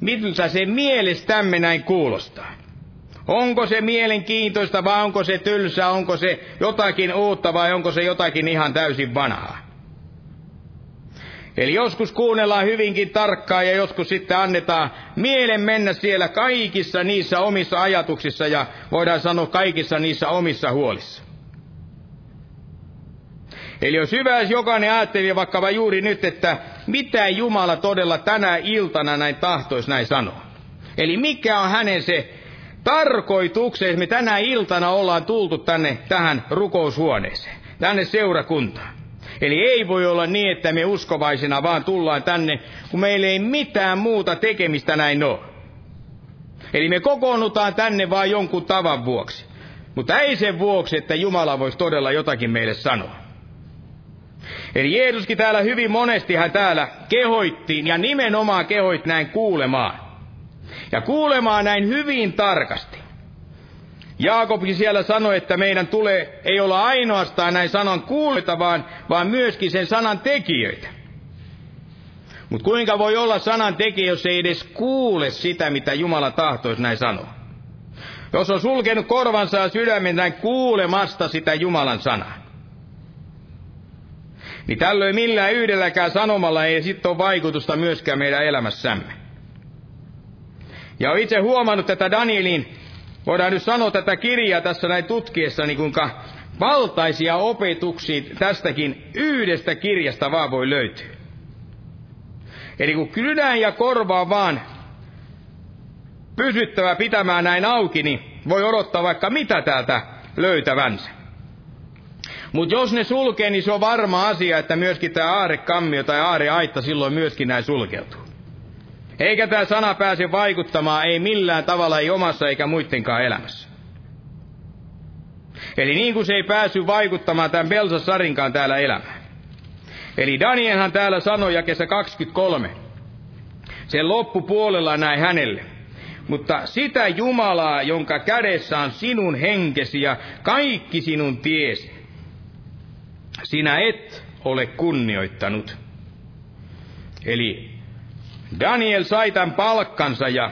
miltä se mielestämme näin kuulostaa. Onko se mielenkiintoista vai onko se tylsä, onko se jotakin uutta vai onko se jotakin ihan täysin vanhaa. Eli joskus kuunnellaan hyvinkin tarkkaan ja joskus sitten annetaan mielen mennä siellä kaikissa niissä omissa ajatuksissa ja voidaan sanoa kaikissa niissä omissa huolissa. Eli jos hyvä, jos jokainen ajatteli vaikka juuri nyt, että mitä Jumala todella tänä iltana näin tahtoisi näin sanoa. Eli mikä on hänen se tarkoitukseen, me tänä iltana ollaan tultu tänne tähän rukoushuoneeseen, tänne seurakuntaan. Eli ei voi olla niin, että me uskovaisina vaan tullaan tänne, kun meillä ei mitään muuta tekemistä näin ole. Eli me kokoonnutaan tänne vain jonkun tavan vuoksi. Mutta ei sen vuoksi, että Jumala voisi todella jotakin meille sanoa. Eli Jeesuskin täällä hyvin monesti hän täällä kehoittiin ja nimenomaan kehoit näin kuulemaan. Ja kuulemaan näin hyvin tarkasti. Jaakobkin siellä sanoi, että meidän tulee ei olla ainoastaan näin sanan kuulijoita, vaan, vaan myöskin sen sanan tekijöitä. Mutta kuinka voi olla sanan tekijä, jos ei edes kuule sitä, mitä Jumala tahtoisi näin sanoa? Jos on sulkenut korvansa ja sydämen näin kuulemasta sitä Jumalan sanaa. Niin tällöin millään yhdelläkään sanomalla ei sitten ole vaikutusta myöskään meidän elämässämme. Ja olen itse huomannut tätä Danielin, voidaan nyt sanoa tätä kirjaa tässä näin tutkiessa, niin kuinka valtaisia opetuksia tästäkin yhdestä kirjasta vaan voi löytyä. Eli kun kynän ja korvaa vaan pysyttävä pitämään näin auki, niin voi odottaa vaikka mitä täältä löytävänsä. Mutta jos ne sulkee, niin se on varma asia, että myöskin tämä aarekammio tai aareaitta silloin myöskin näin sulkeutuu. Eikä tämä sana pääse vaikuttamaan ei millään tavalla, ei omassa eikä muidenkaan elämässä. Eli niin kuin se ei päässyt vaikuttamaan tämän Belsasarinkaan täällä elämään. Eli Danielhan täällä sanoi jakessa 23, sen loppupuolella näin hänelle. Mutta sitä Jumalaa, jonka kädessä on sinun henkesi ja kaikki sinun tiesi, sinä et ole kunnioittanut. Eli Daniel sai tämän palkkansa ja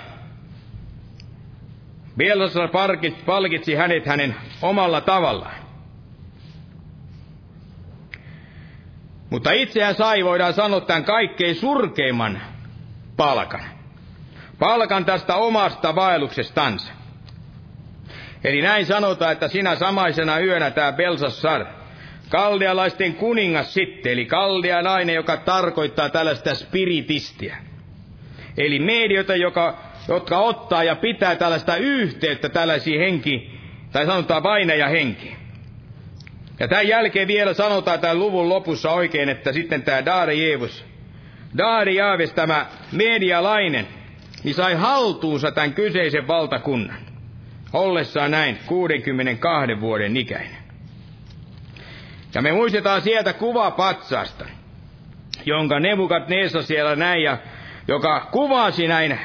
Belsasar palkitsi hänet hänen omalla tavallaan. Mutta itsehän sai, voidaan sanoa, tämän kaikkein surkeimman palkan. Palkan tästä omasta vaelluksestansa. Eli näin sanotaan, että sinä samaisena yönä tämä Belsassar, kaldealaisten kuningas sitten, eli kaldealainen, joka tarkoittaa tällaista spiritistiä. Eli medioita, joka, jotka ottaa ja pitää tällaista yhteyttä tällaisiin henki, tai sanotaan vainaja henki. Ja tämän jälkeen vielä sanotaan tämän luvun lopussa oikein, että sitten tämä Daare Jeevus, Daare Jaaves, tämä medialainen, niin sai haltuunsa tämän kyseisen valtakunnan, ollessaan näin 62 vuoden ikäinen. Ja me muistetaan sieltä kuva patsasta, jonka Nebukadnesa siellä näin, ja joka kuvasi näin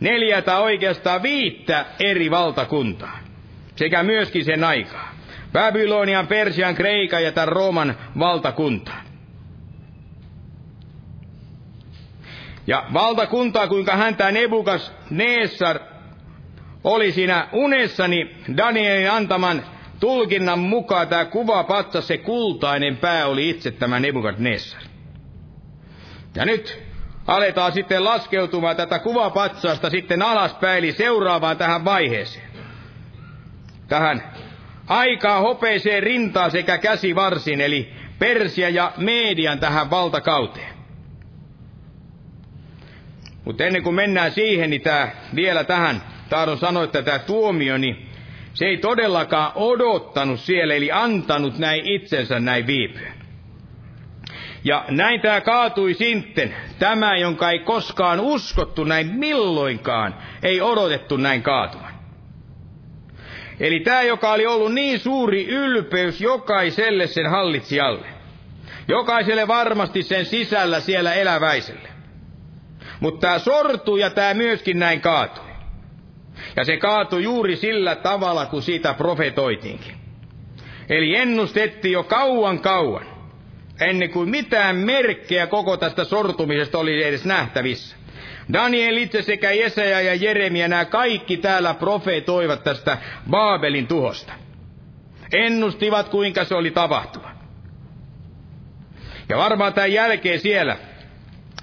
neljä tai oikeastaan viittä eri valtakuntaa, sekä myöskin sen aikaa. Babylonian, Persian, Kreikan ja tämän Rooman valtakunta. Ja valtakuntaa, kuinka häntä Nebukas Neessar oli siinä unessani Danielin antaman tulkinnan mukaan tämä kuva patsa, se kultainen pää oli itse tämä Nebukadnessar. Ja nyt aletaan sitten laskeutumaan tätä kuvapatsasta sitten alaspäin, eli seuraavaan tähän vaiheeseen. Tähän aikaa hopeiseen rintaan sekä käsivarsin, eli Persia ja Median tähän valtakauteen. Mutta ennen kuin mennään siihen, niin tää, vielä tähän tahdon sanoa, että tämä tuomio, niin se ei todellakaan odottanut siellä, eli antanut näin itsensä näin viipyä. Ja näin tämä kaatui sitten, tämä, jonka ei koskaan uskottu näin milloinkaan, ei odotettu näin kaatuvan. Eli tämä, joka oli ollut niin suuri ylpeys jokaiselle sen hallitsijalle. Jokaiselle varmasti sen sisällä siellä eläväiselle. Mutta tämä sortui ja tämä myöskin näin kaatui. Ja se kaatui juuri sillä tavalla, kun siitä profetoitiinkin. Eli ennustettiin jo kauan kauan, ennen kuin mitään merkkejä koko tästä sortumisesta oli edes nähtävissä. Daniel itse sekä Jesaja ja Jeremia, nämä kaikki täällä profetoivat tästä Baabelin tuhosta. Ennustivat, kuinka se oli tapahtuva. Ja varmaan tämän jälkeen siellä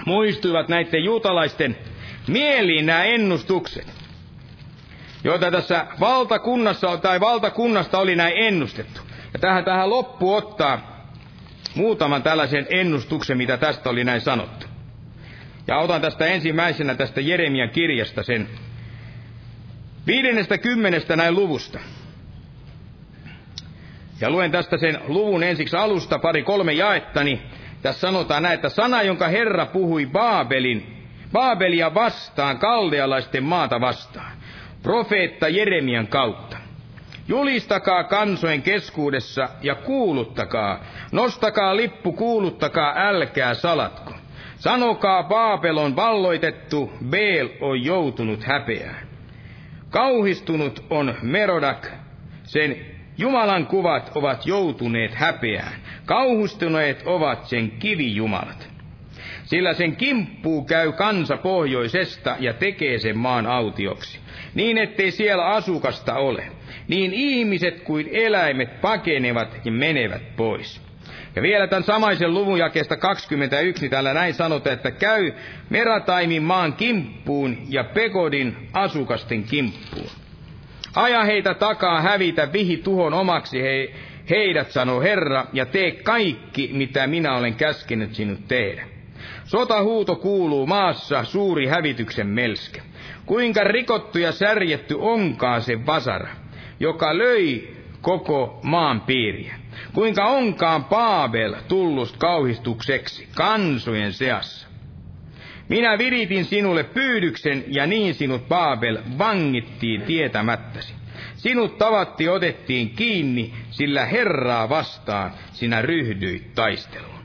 muistuivat näiden juutalaisten mieliin nämä ennustukset, joita tässä valtakunnassa tai valtakunnasta oli näin ennustettu. Ja tähän, tähän loppu ottaa muutaman tällaisen ennustuksen, mitä tästä oli näin sanottu. Ja otan tästä ensimmäisenä tästä Jeremian kirjasta sen viidennestä kymmenestä näin luvusta. Ja luen tästä sen luvun ensiksi alusta pari kolme jaettani. Tässä sanotaan näin, että sana, jonka Herra puhui Baabelin, Baabelia vastaan, kaldealaisten maata vastaan, profeetta Jeremian kautta. Julistakaa kansojen keskuudessa ja kuuluttakaa, nostakaa lippu, kuuluttakaa, älkää salatko. Sanokaa Baabelon valloitettu, Beel on joutunut häpeään. Kauhistunut on Merodak, sen Jumalan kuvat ovat joutuneet häpeään. Kauhustuneet ovat sen kivijumalat. Sillä sen kimppuu käy kansa pohjoisesta ja tekee sen maan autioksi, niin ettei siellä asukasta ole. Niin ihmiset kuin eläimet pakenevat ja menevät pois. Ja vielä tämän samaisen luvun jakeesta 21 täällä näin sanotaan, että käy Merataimin maan kimppuun ja Pekodin asukasten kimppuun. Aja heitä takaa hävitä vihi tuhon omaksi he, heidät, sanoo Herra, ja tee kaikki, mitä minä olen käskenyt sinut tehdä. Sotahuuto kuuluu maassa, suuri hävityksen melske. Kuinka rikottu ja särjetty onkaan se vasara, joka löi koko maan piiriä. Kuinka onkaan Paabel tullut kauhistukseksi kansojen seassa. Minä viritin sinulle pyydyksen ja niin sinut Paabel vangittiin tietämättäsi. Sinut tavatti otettiin kiinni, sillä Herraa vastaan sinä ryhdyit taisteluun.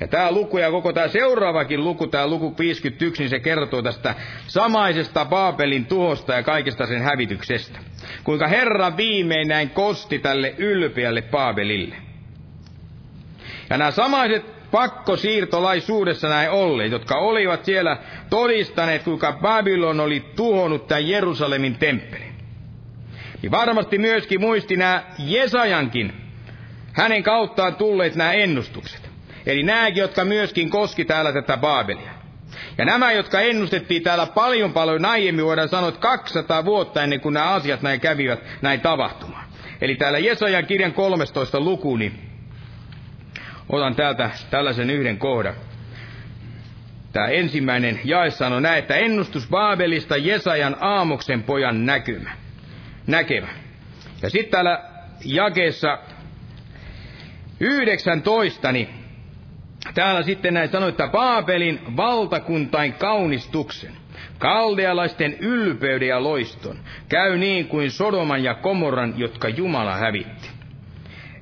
Ja tämä luku ja koko tämä seuraavakin luku, tämä luku 51, niin se kertoo tästä samaisesta Baabelin tuhosta ja kaikesta sen hävityksestä. Kuinka Herra viimein näin kosti tälle ylpeälle Baabelille. Ja nämä samaiset pakkosiirtolaisuudessa näin olleet, jotka olivat siellä todistaneet, kuinka Babylon oli tuhonnut tämän Jerusalemin temppelin. Niin varmasti myöskin muisti nämä Jesajankin, hänen kauttaan tulleet nämä ennustukset. Eli nämäkin, jotka myöskin koski täällä tätä Baabelia. Ja nämä, jotka ennustettiin täällä paljon paljon aiemmin, voidaan sanoa, että 200 vuotta ennen kuin nämä asiat näin kävivät näin tapahtumaan. Eli täällä Jesajan kirjan 13 luku, niin otan täältä tällaisen yhden kohdan. Tämä ensimmäinen jae sanoo näin, että ennustus Baabelista Jesajan Aamoksen pojan näkymä. Näkevä. Ja sitten täällä jakeessa 19, niin täällä sitten näin sanoi, että Baabelin valtakuntain kaunistuksen, kaldealaisten ylpeyden ja loiston, käy niin kuin Sodoman ja Komoran, jotka Jumala hävitti.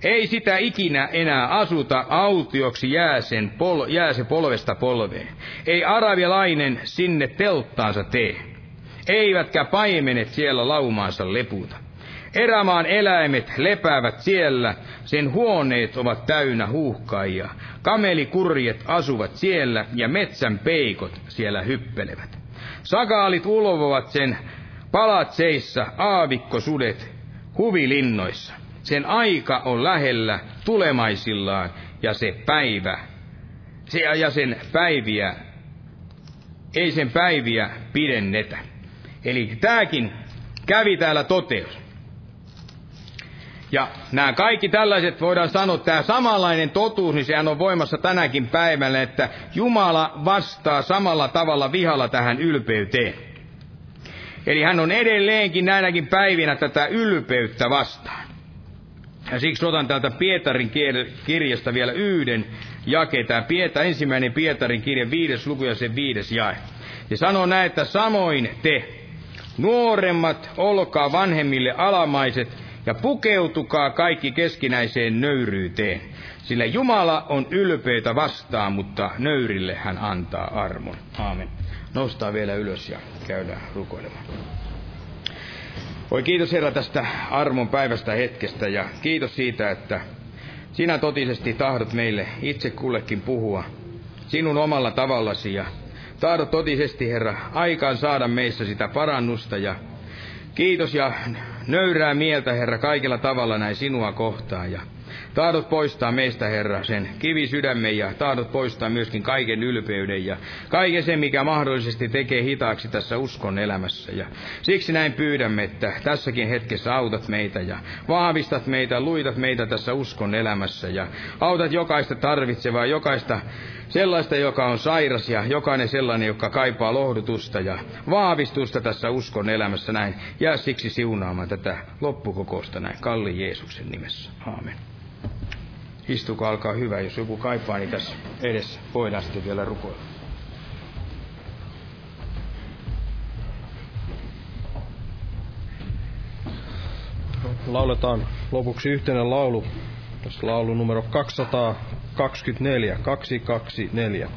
Ei sitä ikinä enää asuta, autioksi jää, sen pol, jää se polvesta polveen. Ei arabialainen sinne telttaansa tee. Eivätkä paimenet siellä laumaansa leputa. Erämaan eläimet lepäävät siellä, sen huoneet ovat täynnä huuhkaajia. Kamelikurjet asuvat siellä ja metsän peikot siellä hyppelevät. Sakaalit ulvovat sen palatseissa, aavikkosudet huvilinnoissa. Sen aika on lähellä tulemaisillaan ja se päivä, se ja sen päiviä, ei sen päiviä pidennetä. Eli tämäkin kävi täällä toteus. Ja nämä kaikki tällaiset voidaan sanoa, tämä samanlainen totuus, niin sehän on voimassa tänäkin päivänä, että Jumala vastaa samalla tavalla vihalla tähän ylpeyteen. Eli hän on edelleenkin näinäkin päivinä tätä ylpeyttä vastaan. Ja siksi otan täältä Pietarin kirjasta vielä yhden jake. Tämä ensimmäinen Pietarin kirja, viides luku ja sen viides jae. Ja sanoo näin, että samoin te, nuoremmat, olkaa vanhemmille alamaiset, ja pukeutukaa kaikki keskinäiseen nöyryyteen, sillä Jumala on ylpeitä vastaan, mutta nöyrille hän antaa armon. Aamen. Noustaa vielä ylös ja käydään rukoilemaan. Voi kiitos Herra tästä armon päivästä hetkestä ja kiitos siitä, että sinä totisesti tahdot meille itse kullekin puhua sinun omalla tavallasi ja tahdot totisesti, Herra, aikaan saada meissä sitä parannusta ja kiitos ja nöyrää mieltä, Herra, kaikilla tavalla näin sinua kohtaan ja Tahdot poistaa meistä, Herra, sen kivisydämen ja tahdot poistaa myöskin kaiken ylpeyden ja kaiken sen, mikä mahdollisesti tekee hitaaksi tässä uskon elämässä. Ja siksi näin pyydämme, että tässäkin hetkessä autat meitä ja vahvistat meitä, luitat meitä tässä uskon elämässä ja autat jokaista tarvitsevaa, jokaista sellaista, joka on sairas ja jokainen sellainen, joka kaipaa lohdutusta ja vahvistusta tässä uskon elämässä näin. Jää siksi siunaamaan tätä loppukokousta näin Kalli Jeesuksen nimessä. Aamen. Istukaa, alkaa hyvä. Jos joku kaipaa, niin tässä edessä voidaan sitten vielä rukoilla. Lauletaan lopuksi yhteinen laulu. Tässä laulu numero 224, 224.